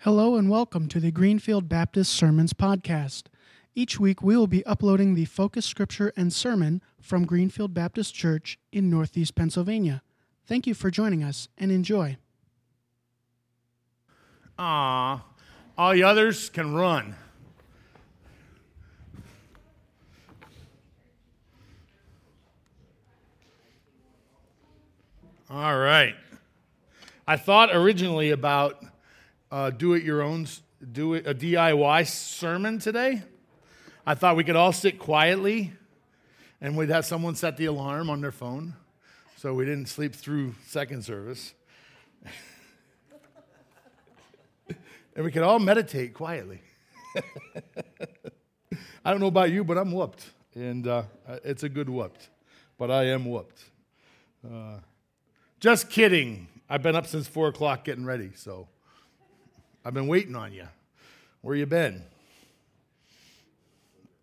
Hello and welcome to the Greenfield Baptist Sermons Podcast. Each week we will be uploading the focus scripture and sermon from Greenfield Baptist Church in Northeast Pennsylvania. Thank you for joining us and enjoy. Ah, all the others can run. All right. I thought originally about uh, do it your own, do it a DIY sermon today. I thought we could all sit quietly, and we'd have someone set the alarm on their phone, so we didn't sleep through second service. and we could all meditate quietly. I don't know about you, but I'm whooped, and uh, it's a good whooped, but I am whooped. Uh, just kidding. I've been up since four o'clock getting ready, so I've been waiting on you. Where you been?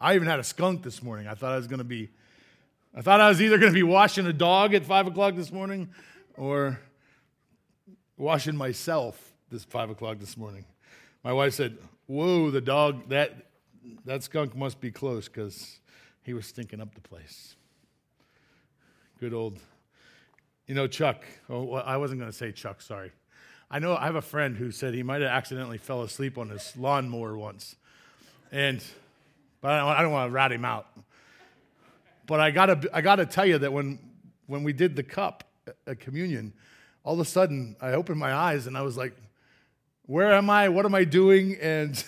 I even had a skunk this morning. I thought I was going to be, I thought I was either going to be washing a dog at five o'clock this morning, or washing myself this five o'clock this morning. My wife said, "Whoa, the dog that that skunk must be close because he was stinking up the place." Good old, you know, Chuck. Oh, I wasn't going to say Chuck. Sorry. I know I have a friend who said he might have accidentally fell asleep on his lawnmower once, and but I don't, I don't want to rat him out. But I gotta I gotta tell you that when when we did the cup at communion, all of a sudden I opened my eyes and I was like, "Where am I? What am I doing?" And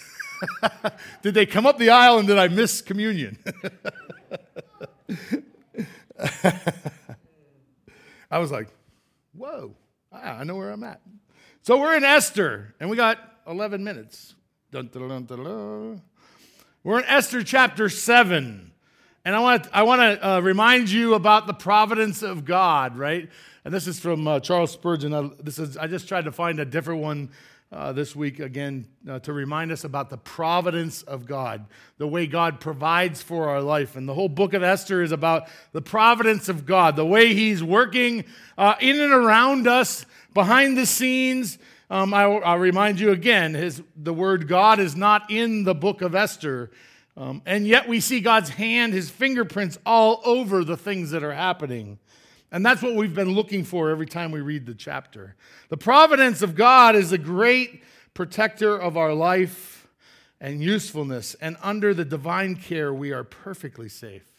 did they come up the aisle and did I miss communion? I was like, "Whoa, I know where I'm at." So we're in Esther, and we got 11 minutes. Dun, dun, dun, we're in Esther chapter 7. And I want to, I want to uh, remind you about the providence of God, right? And this is from uh, Charles Spurgeon. I, this is, I just tried to find a different one uh, this week again uh, to remind us about the providence of God, the way God provides for our life. And the whole book of Esther is about the providence of God, the way He's working uh, in and around us behind the scenes. Um, I, will remind you again, his, the word God is not in the book of Esther. Um, and yet we see God's hand, his fingerprints all over the things that are happening. And that's what we've been looking for every time we read the chapter. The providence of God is a great protector of our life and usefulness. And under the divine care, we are perfectly safe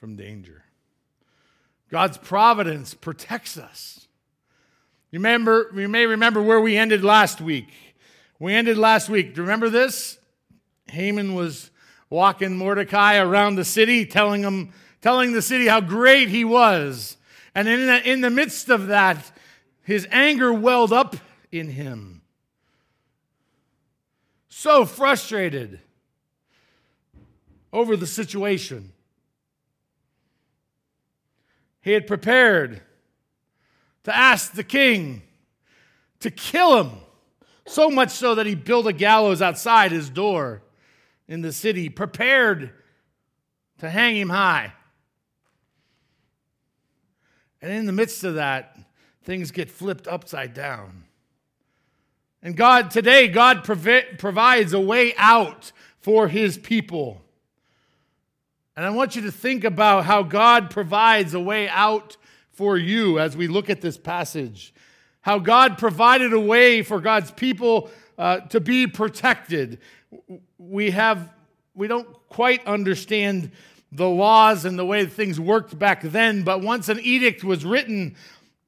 from danger. God's providence protects us. You remember, you may remember where we ended last week. We ended last week. Do you remember this? Haman was walking Mordecai around the city, telling him, telling the city how great he was. And in the, in the midst of that, his anger welled up in him. So frustrated over the situation. He had prepared to ask the king to kill him, so much so that he built a gallows outside his door in the city, prepared to hang him high. And in the midst of that, things get flipped upside down. And God, today, God provides a way out for his people. And I want you to think about how God provides a way out for you as we look at this passage. How God provided a way for God's people uh, to be protected. We have we don't quite understand the laws and the way things worked back then, but once an edict was written,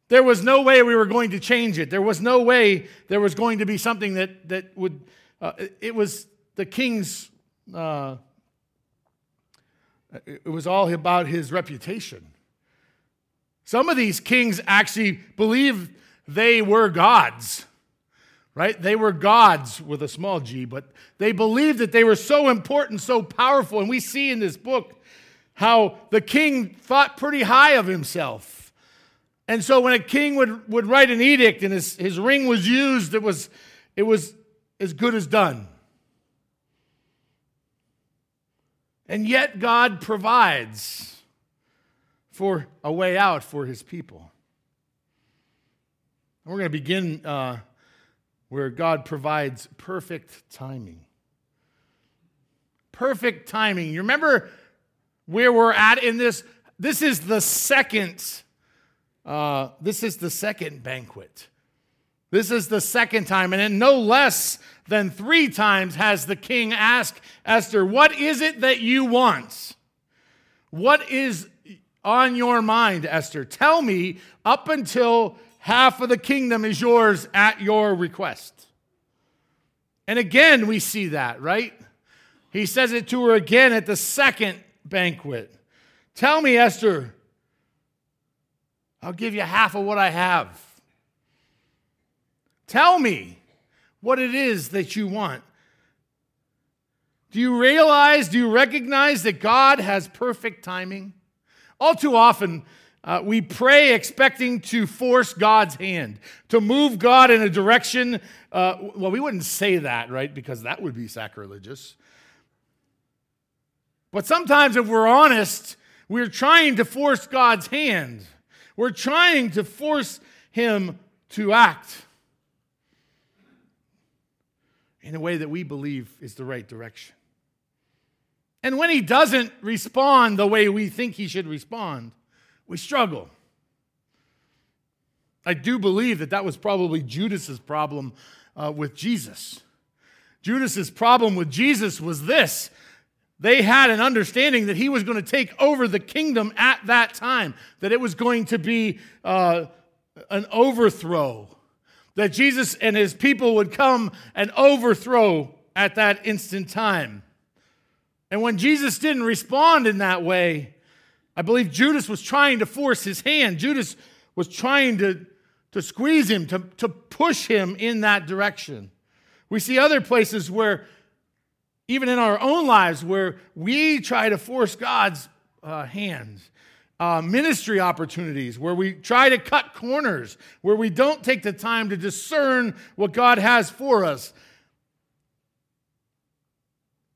there was no way we were going to change it. There was no way there was going to be something that that would. Uh, it was the king's. Uh, it was all about his reputation. Some of these kings actually believed they were gods, right? They were gods with a small g, but they believed that they were so important, so powerful. And we see in this book how the king thought pretty high of himself. And so when a king would, would write an edict and his, his ring was used, it was, it was as good as done. And yet God provides for a way out for his people. And we're going to begin uh, where God provides perfect timing. Perfect timing. You remember where we're at in this? This is the second. Uh, this is the second banquet. This is the second time, and in no less than three times has the king asked Esther, What is it that you want? What is on your mind, Esther? Tell me up until half of the kingdom is yours at your request. And again, we see that, right? He says it to her again at the second banquet. Tell me, Esther, I'll give you half of what I have. Tell me what it is that you want. Do you realize, do you recognize that God has perfect timing? All too often, uh, we pray expecting to force God's hand, to move God in a direction. Uh, well, we wouldn't say that, right? Because that would be sacrilegious. But sometimes, if we're honest, we're trying to force God's hand. We're trying to force Him to act in a way that we believe is the right direction. And when He doesn't respond the way we think He should respond, we struggle. I do believe that that was probably Judas's problem uh, with Jesus. Judas's problem with Jesus was this. They had an understanding that he was going to take over the kingdom at that time, that it was going to be uh, an overthrow, that Jesus and his people would come and overthrow at that instant time. And when Jesus didn't respond in that way, I believe Judas was trying to force his hand. Judas was trying to, to squeeze him, to, to push him in that direction. We see other places where, even in our own lives, where we try to force God's uh, hands. Uh, ministry opportunities where we try to cut corners, where we don't take the time to discern what God has for us.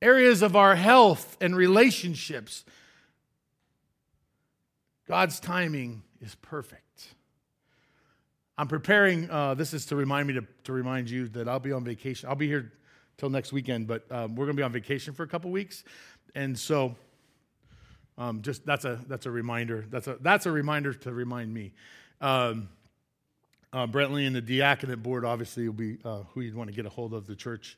Areas of our health and relationships God's timing is perfect. I'm preparing, uh, this is to remind me to, to remind you that I'll be on vacation. I'll be here till next weekend, but um, we're going to be on vacation for a couple weeks. And so, um, just that's a that's a reminder. That's a that's a reminder to remind me. Um, uh, Brentley and the diaconate board obviously will be uh, who you'd want to get a hold of the church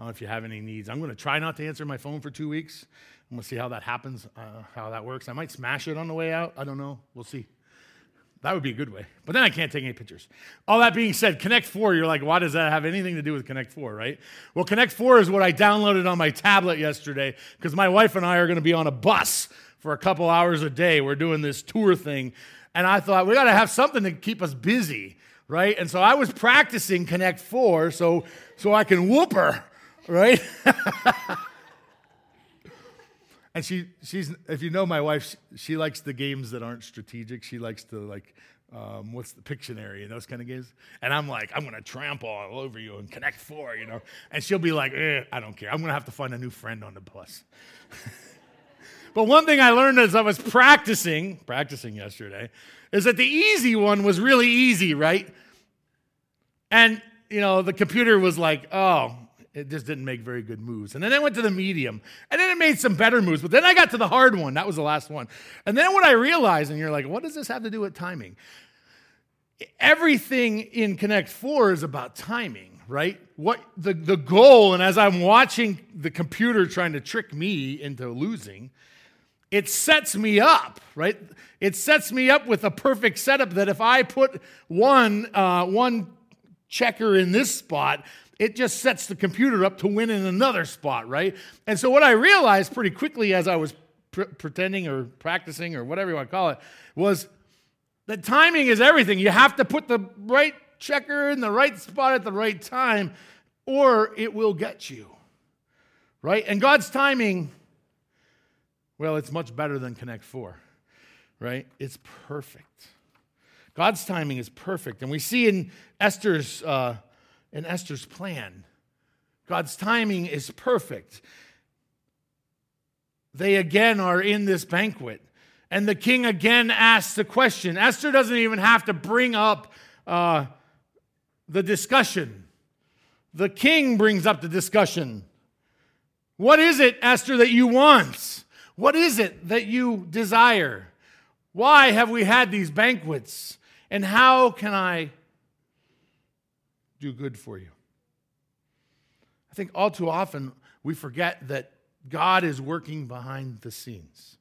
uh, if you have any needs. I'm going to try not to answer my phone for two weeks. I'm going to see how that happens, uh, how that works. I might smash it on the way out. I don't know. We'll see. That would be a good way. But then I can't take any pictures. All that being said, Connect 4, you're like, why does that have anything to do with Connect 4, right? Well, Connect 4 is what I downloaded on my tablet yesterday because my wife and I are going to be on a bus for a couple hours a day. We're doing this tour thing. And I thought, we got to have something to keep us busy, right? And so I was practicing Connect 4 so, so I can whoop her, right? and she she's if you know my wife she, she, likes the games that aren't strategic. She likes to like um, what's the pictionary and those kind of games. And i'm like i'm gonna trample all over you and connect four you know? And she'll be like eh, i don't care. I'm gonna have to find a new friend on the bus. But one thing i learned as i was practicing practicing yesterday is that the easy one was really easy right? And you know the computer was like oh it just didn't make very good moves. And then I went to the medium, and then it made some better moves. But then I got to the hard one. That was the last one. And then what I realized, and you're like, what does this have to do with timing? Everything in Connect 4 is about timing, right? What the, the goal, and as I'm watching the computer trying to trick me into losing, it sets me up, right? It sets me up with a perfect setup that if I put one, uh, one checker in this spot, it just sets the computer up to win in another spot, right? And so what I realized pretty quickly as I was pr- pretending or practicing or whatever you want to call it was that timing is everything. You have to put the right checker in the right spot at the right time or it will get you. Right? And God's timing well, it's much better than Connect 4. Right? It's perfect. God's timing is perfect. And we see in Esther's uh, in Esther's plan. God's timing is perfect. They again are in this banquet. And the king again asks the question. Esther doesn't even have to bring up uh, the discussion. the king brings up the discussion. What is it, Esther, that you want? What is it that you desire? Why have we had these banquets? And how can I do good for you? I think all too often we forget that God is working behind the scenes.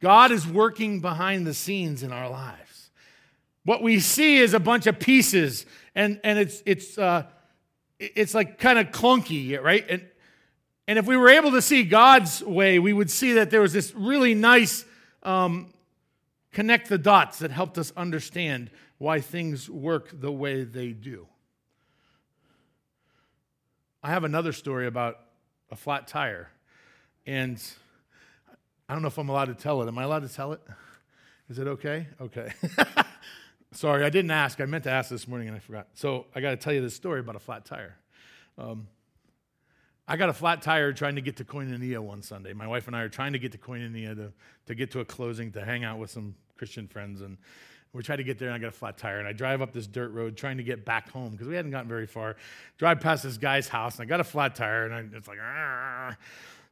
God is working behind the scenes in our lives. What we see is a bunch of pieces, and, and it's, it's, uh, it's like kind of clunky, right? And, and if we were able to see God's way, we would see that there was this really nice um, connect the dots that helped us understand why things work the way they do. I have another story about a flat tire. And I don't know if I'm allowed to tell it. Am I allowed to tell it? Is it okay? Okay. Sorry, I didn't ask. I meant to ask this morning and I forgot. So I got to tell you this story about a flat tire. Um, I got a flat tire trying to get to Koinonia one Sunday. My wife and I are trying to get to Koinonia to, to get to a closing to hang out with some Christian friends. And we try to get there, and I got a flat tire. And I drive up this dirt road trying to get back home because we hadn't gotten very far. Drive past this guy's house, and I got a flat tire, and I, it's like, Argh.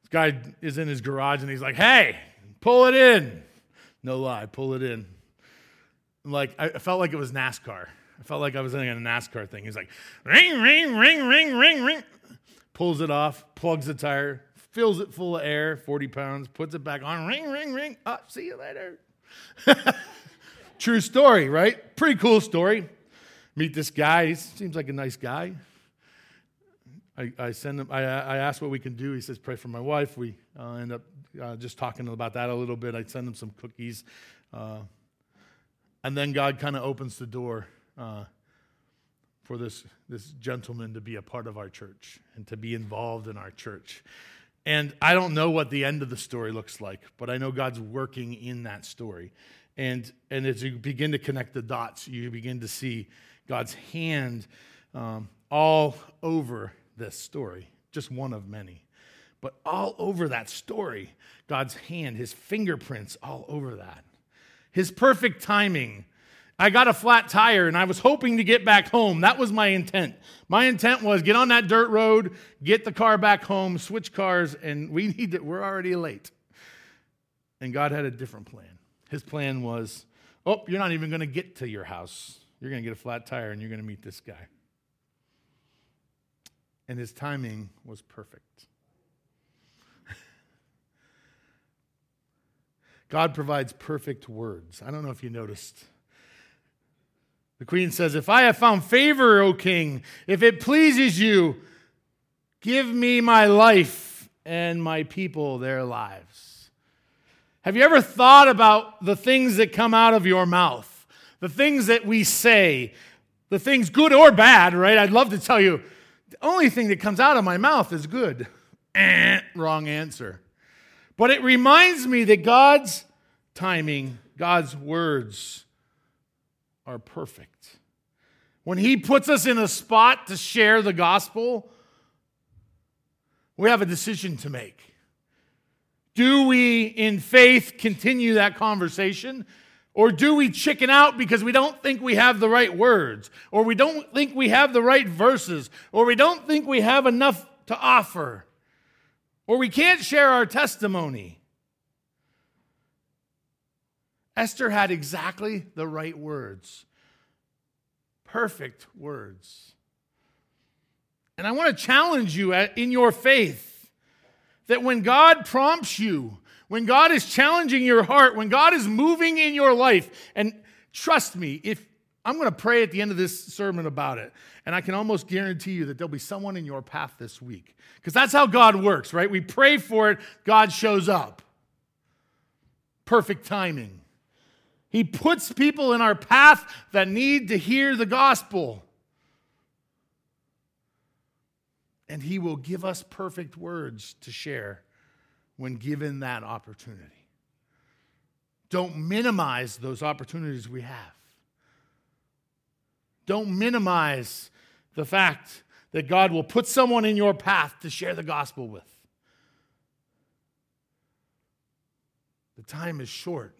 this guy is in his garage, and he's like, hey, pull it in. No lie, pull it in. Like, I felt like it was NASCAR. I felt like I was in a NASCAR thing. He's like, ring, ring, ring, ring, ring, ring. Pulls it off, plugs the tire, fills it full of air, 40 pounds, puts it back on, ring, ring, ring. Up, oh, see you later. True story, right? Pretty cool story. Meet this guy. He seems like a nice guy. I, I send him. I, I ask what we can do. He says, "Pray for my wife." We uh, end up uh, just talking about that a little bit. I send him some cookies, uh, and then God kind of opens the door uh, for this this gentleman to be a part of our church and to be involved in our church. And I don't know what the end of the story looks like, but I know God's working in that story. And, and as you begin to connect the dots, you begin to see God's hand um, all over this story, just one of many. But all over that story, God's hand, his fingerprints all over that. His perfect timing. I got a flat tire and I was hoping to get back home. That was my intent. My intent was get on that dirt road, get the car back home, switch cars, and we need to, we're already late. And God had a different plan. His plan was, oh, you're not even going to get to your house. You're going to get a flat tire and you're going to meet this guy. And his timing was perfect. God provides perfect words. I don't know if you noticed. The queen says, If I have found favor, O king, if it pleases you, give me my life and my people their lives. Have you ever thought about the things that come out of your mouth? The things that we say, the things good or bad, right? I'd love to tell you the only thing that comes out of my mouth is good. Eh, wrong answer. But it reminds me that God's timing, God's words are perfect. When He puts us in a spot to share the gospel, we have a decision to make. Do we, in faith, continue that conversation? Or do we chicken out because we don't think we have the right words? Or we don't think we have the right verses? Or we don't think we have enough to offer? Or we can't share our testimony? Esther had exactly the right words. Perfect words. And I want to challenge you in your faith that when God prompts you, when God is challenging your heart, when God is moving in your life, and trust me, if I'm going to pray at the end of this sermon about it, and I can almost guarantee you that there'll be someone in your path this week. Because that's how God works, right? We pray for it, God shows up. Perfect timing. He puts people in our path that need to hear the gospel. And He will give us perfect words to share when given that opportunity. Don't minimize those opportunities we have. Don't minimize the fact that God will put someone in your path to share the gospel with. The time is short.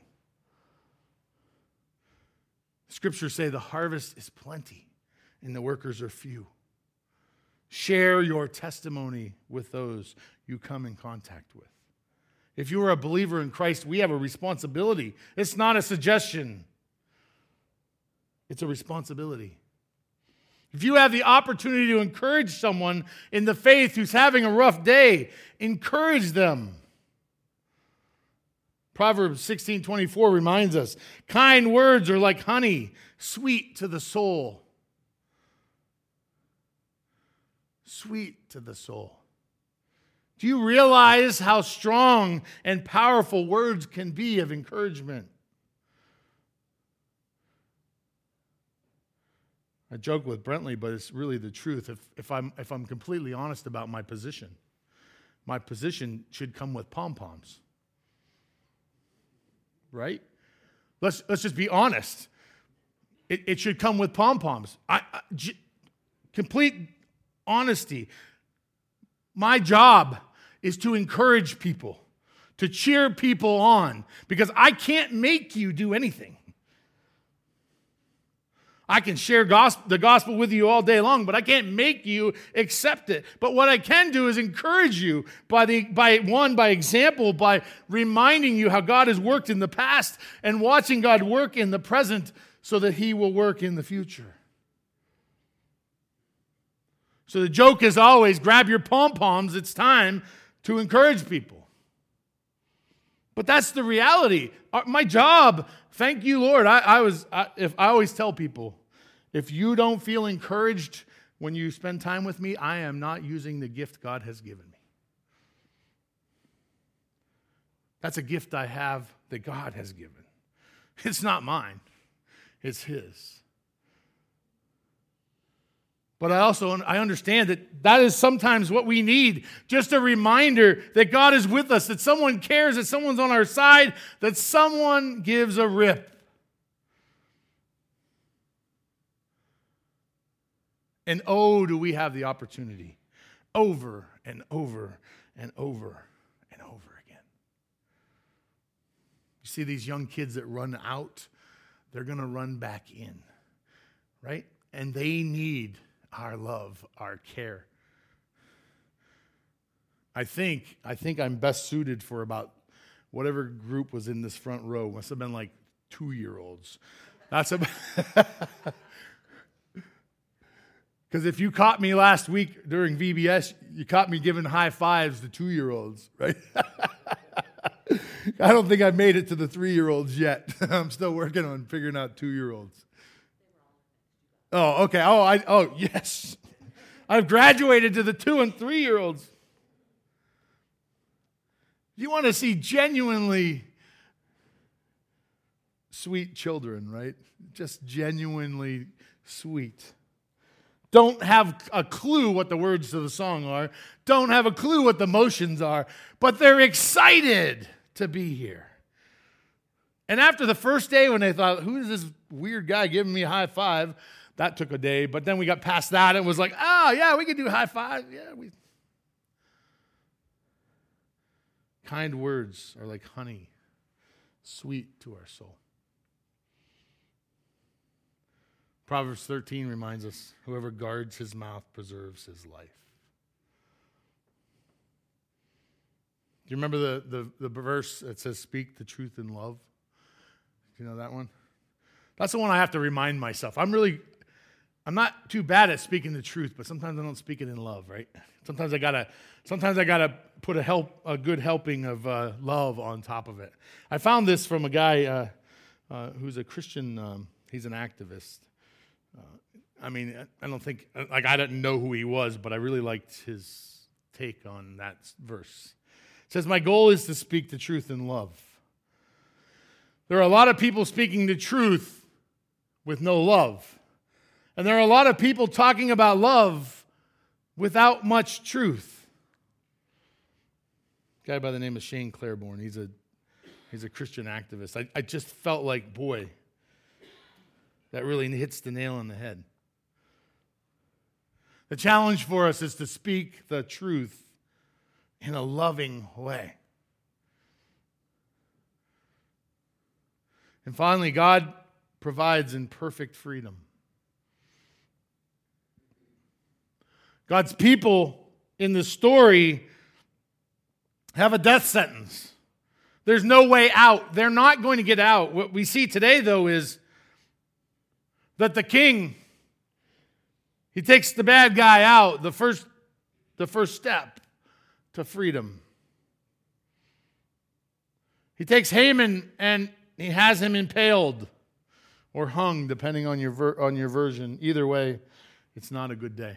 Scriptures say the harvest is plenty and the workers are few. Share your testimony with those you come in contact with. If you are a believer in Christ, we have a responsibility. It's not a suggestion, it's a responsibility. If you have the opportunity to encourage someone in the faith who's having a rough day, encourage them. Proverbs 16 24 reminds us kind words are like honey, sweet to the soul. Sweet to the soul. Do you realize how strong and powerful words can be of encouragement? I joke with Brentley, but it's really the truth. If, if, I'm, if I'm completely honest about my position, my position should come with pom poms. Right? Let's, let's just be honest. It, it should come with pom poms. complete honesty. My job is to encourage people, to cheer people on, because I can't make you do anything. I can share the gospel with you all day long, but I can't make you accept it. But what I can do is encourage you by the by one by example by reminding you how God has worked in the past and watching God work in the present so that he will work in the future. So the joke is always grab your pom-poms, it's time to encourage people. But that's the reality. Uh, my job, thank you, Lord. I, I was, I, if I always tell people, if you don't feel encouraged when you spend time with me, I am not using the gift God has given me. That's a gift I have that God has given. It's not mine, it's His. But I also I understand that that is sometimes what we need. Just a reminder that God is with us, that someone cares, that someone's on our side, that someone gives a rip. And oh, do we have the opportunity over and over and over and over again. You see these young kids that run out, they're going to run back in, right? And they need our love, our care. I think I think I'm best suited for about whatever group was in this front row. Must have been like two year olds. That's because if you caught me last week during VBS, you caught me giving high fives to two year olds, right? I don't think I've made it to the three year olds yet. I'm still working on figuring out two year olds. Oh, okay. Oh, I oh yes. I've graduated to the two and three year olds. You want to see genuinely sweet children, right? Just genuinely sweet. Don't have a clue what the words to the song are, don't have a clue what the motions are, but they're excited to be here. And after the first day, when they thought, who is this weird guy giving me a high five? That took a day, but then we got past that and was like, oh, yeah, we could do high five. Yeah, we. Kind words are like honey, sweet to our soul. Proverbs 13 reminds us whoever guards his mouth preserves his life. Do you remember the, the, the verse that says, Speak the truth in love? Do you know that one? That's the one I have to remind myself. I'm really, I'm not too bad at speaking the truth, but sometimes I don't speak it in love, right? Sometimes I gotta, sometimes I gotta put a help, a good helping of uh, love on top of it. I found this from a guy uh, uh, who's a Christian. Um, he's an activist. Uh, I mean, I don't think like I didn't know who he was, but I really liked his take on that verse. It says, "My goal is to speak the truth in love." There are a lot of people speaking the truth with no love. And there are a lot of people talking about love without much truth. A guy by the name of Shane Claiborne, he's a, he's a Christian activist. I, I just felt like, boy, that really hits the nail on the head. The challenge for us is to speak the truth in a loving way. And finally, God provides in perfect freedom. God's people in the story have a death sentence. There's no way out. They're not going to get out. What we see today, though, is that the king he takes the bad guy out, the first, the first step to freedom. He takes Haman and he has him impaled or hung, depending on your, ver- on your version. Either way, it's not a good day.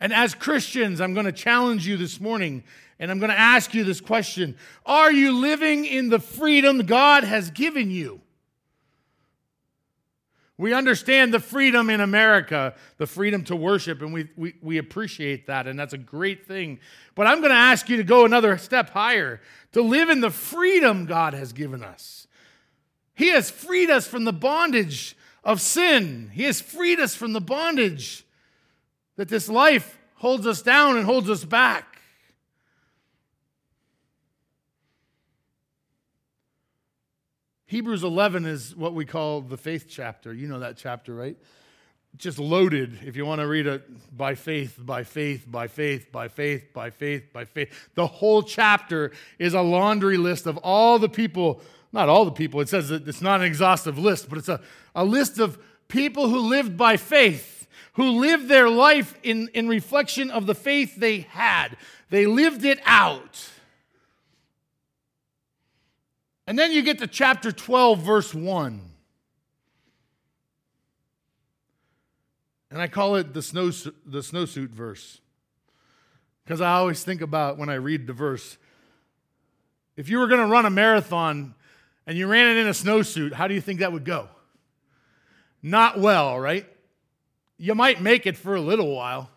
And as Christians, I'm going to challenge you this morning and I'm going to ask you this question Are you living in the freedom God has given you? We understand the freedom in America, the freedom to worship, and we, we, we appreciate that, and that's a great thing. But I'm going to ask you to go another step higher, to live in the freedom God has given us. He has freed us from the bondage of sin, He has freed us from the bondage that this life holds us down and holds us back. Hebrews 11 is what we call the faith chapter. You know that chapter, right? Just loaded, if you want to read it, by faith, by faith, by faith, by faith, by faith, by faith. The whole chapter is a laundry list of all the people, not all the people, it says that it's not an exhaustive list, but it's a, a list of people who lived by faith, who lived their life in, in reflection of the faith they had. They lived it out. And then you get to chapter 12, verse 1. And I call it the, snow, the snowsuit verse. Because I always think about when I read the verse. If you were going to run a marathon and you ran it in a snowsuit, how do you think that would go? Not well, right? You might make it for a little while.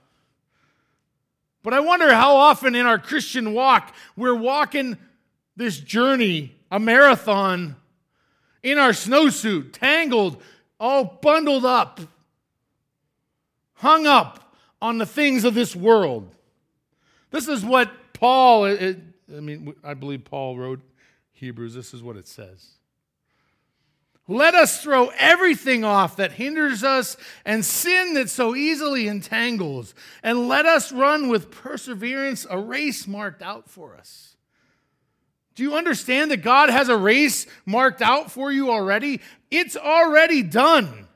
But I wonder how often in our Christian walk we're walking this journey a marathon in our snowsuit, tangled, all bundled up, hung up on the things of this world. This is what Paul, it, I mean, I believe Paul wrote Hebrews. This is what it says. Let us throw everything off that hinders us and sin that so easily entangles, and let us run with perseverance a race marked out for us do you understand that God has a race marked out for you already? It's already done.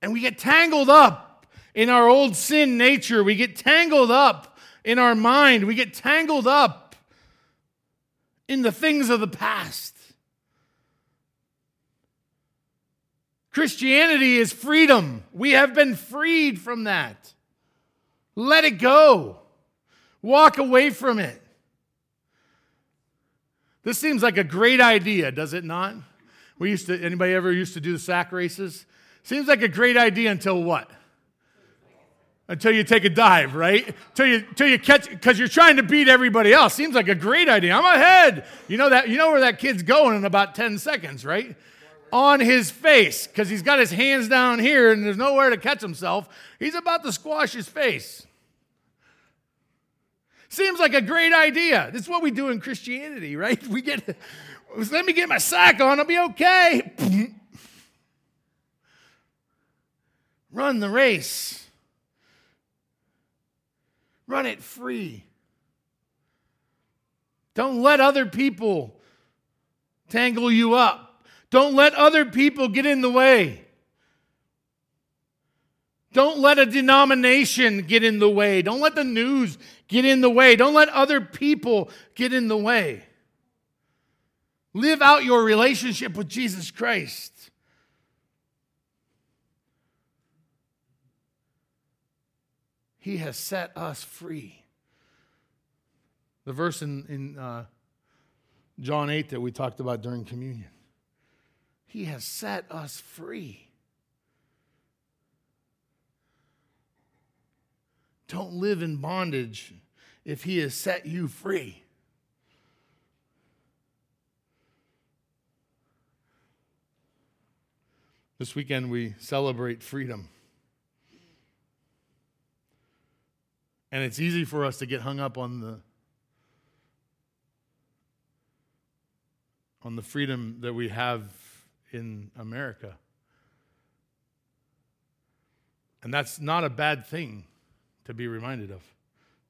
And we get tangled up in our old sin nature. We get tangled up in our mind. We get tangled up in the things of the past. Christianity is freedom. We have been freed from that. Let it go. Walk away from it. This seems like a great idea, does it not? We used to, anybody ever used to do the sack races? Seems like a great idea until what? Until you take a dive, right? Until you, until you catch, because you're trying to beat everybody else. Seems like a great idea. I'm ahead. You know that, you know where that kid's going in about 10 seconds, right? On his face, because he's got his hands down here and there's nowhere to catch himself. He's about to squash his face. Seems like a great idea. This is what we do in Christianity, right? We get, let me get my sack on, I'll be okay. Run the race. Run it free. Don't let other people tangle you up. Don't let other people get in the way. Don't let a denomination get in the way. Don't let the news get in the way. Don't let other people get in the way. Live out your relationship with Jesus Christ. He has set us free. The verse in, in uh, John 8 that we talked about during communion. He has set us free. Don't live in bondage if He has set you free. This weekend we celebrate freedom. And it's easy for us to get hung up on the on the freedom that we have in America. And that's not a bad thing to be reminded of.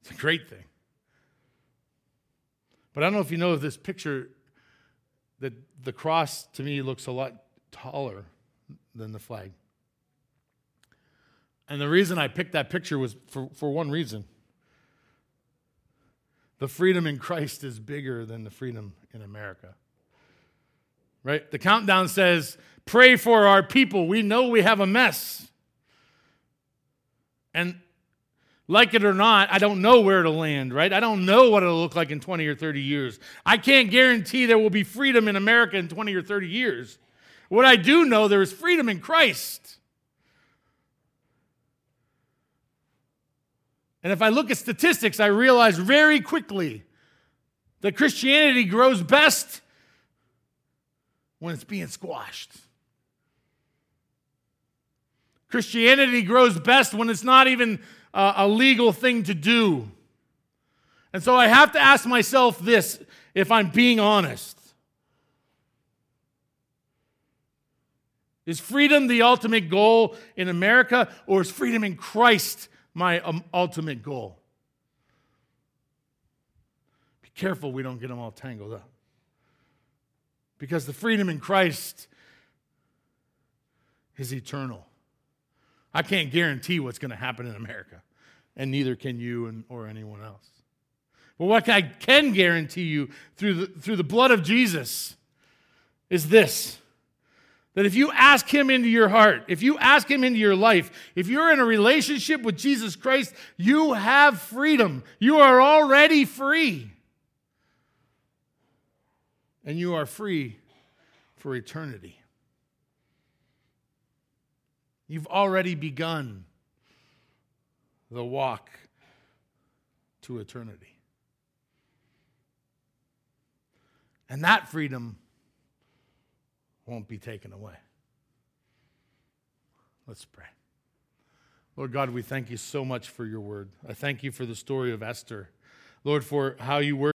It's a great thing. But I don't know if you know this picture that the cross to me looks a lot taller than the flag. And the reason I picked that picture was for, for one reason. The freedom in Christ is bigger than the freedom in America. Right? The countdown says, Pray for our people. We know we have a mess. And like it or not, I don't know where it'll land, right? I don't know what it'll look like in 20 or 30 years. I can't guarantee there will be freedom in America in 20 or 30 years. What I do know, there is freedom in Christ. And if I look at statistics, I realize very quickly that Christianity grows best when it's being squashed. Christianity grows best when it's not even uh, a legal thing to do. And so I have to ask myself this if I'm being honest. Is freedom the ultimate goal in America, or is freedom in Christ my um, ultimate goal? Be careful we don't get them all tangled up. Because the freedom in Christ is eternal. I can't guarantee what's going to happen in America, and neither can you and, or anyone else. But what I can guarantee you through the, through the blood of Jesus is this that if you ask Him into your heart, if you ask Him into your life, if you're in a relationship with Jesus Christ, you have freedom. You are already free. And you are free for eternity. You've already begun the walk to eternity. And that freedom won't be taken away. Let's pray. Lord God, we thank you so much for your word. I thank you for the story of Esther. Lord, for how you work.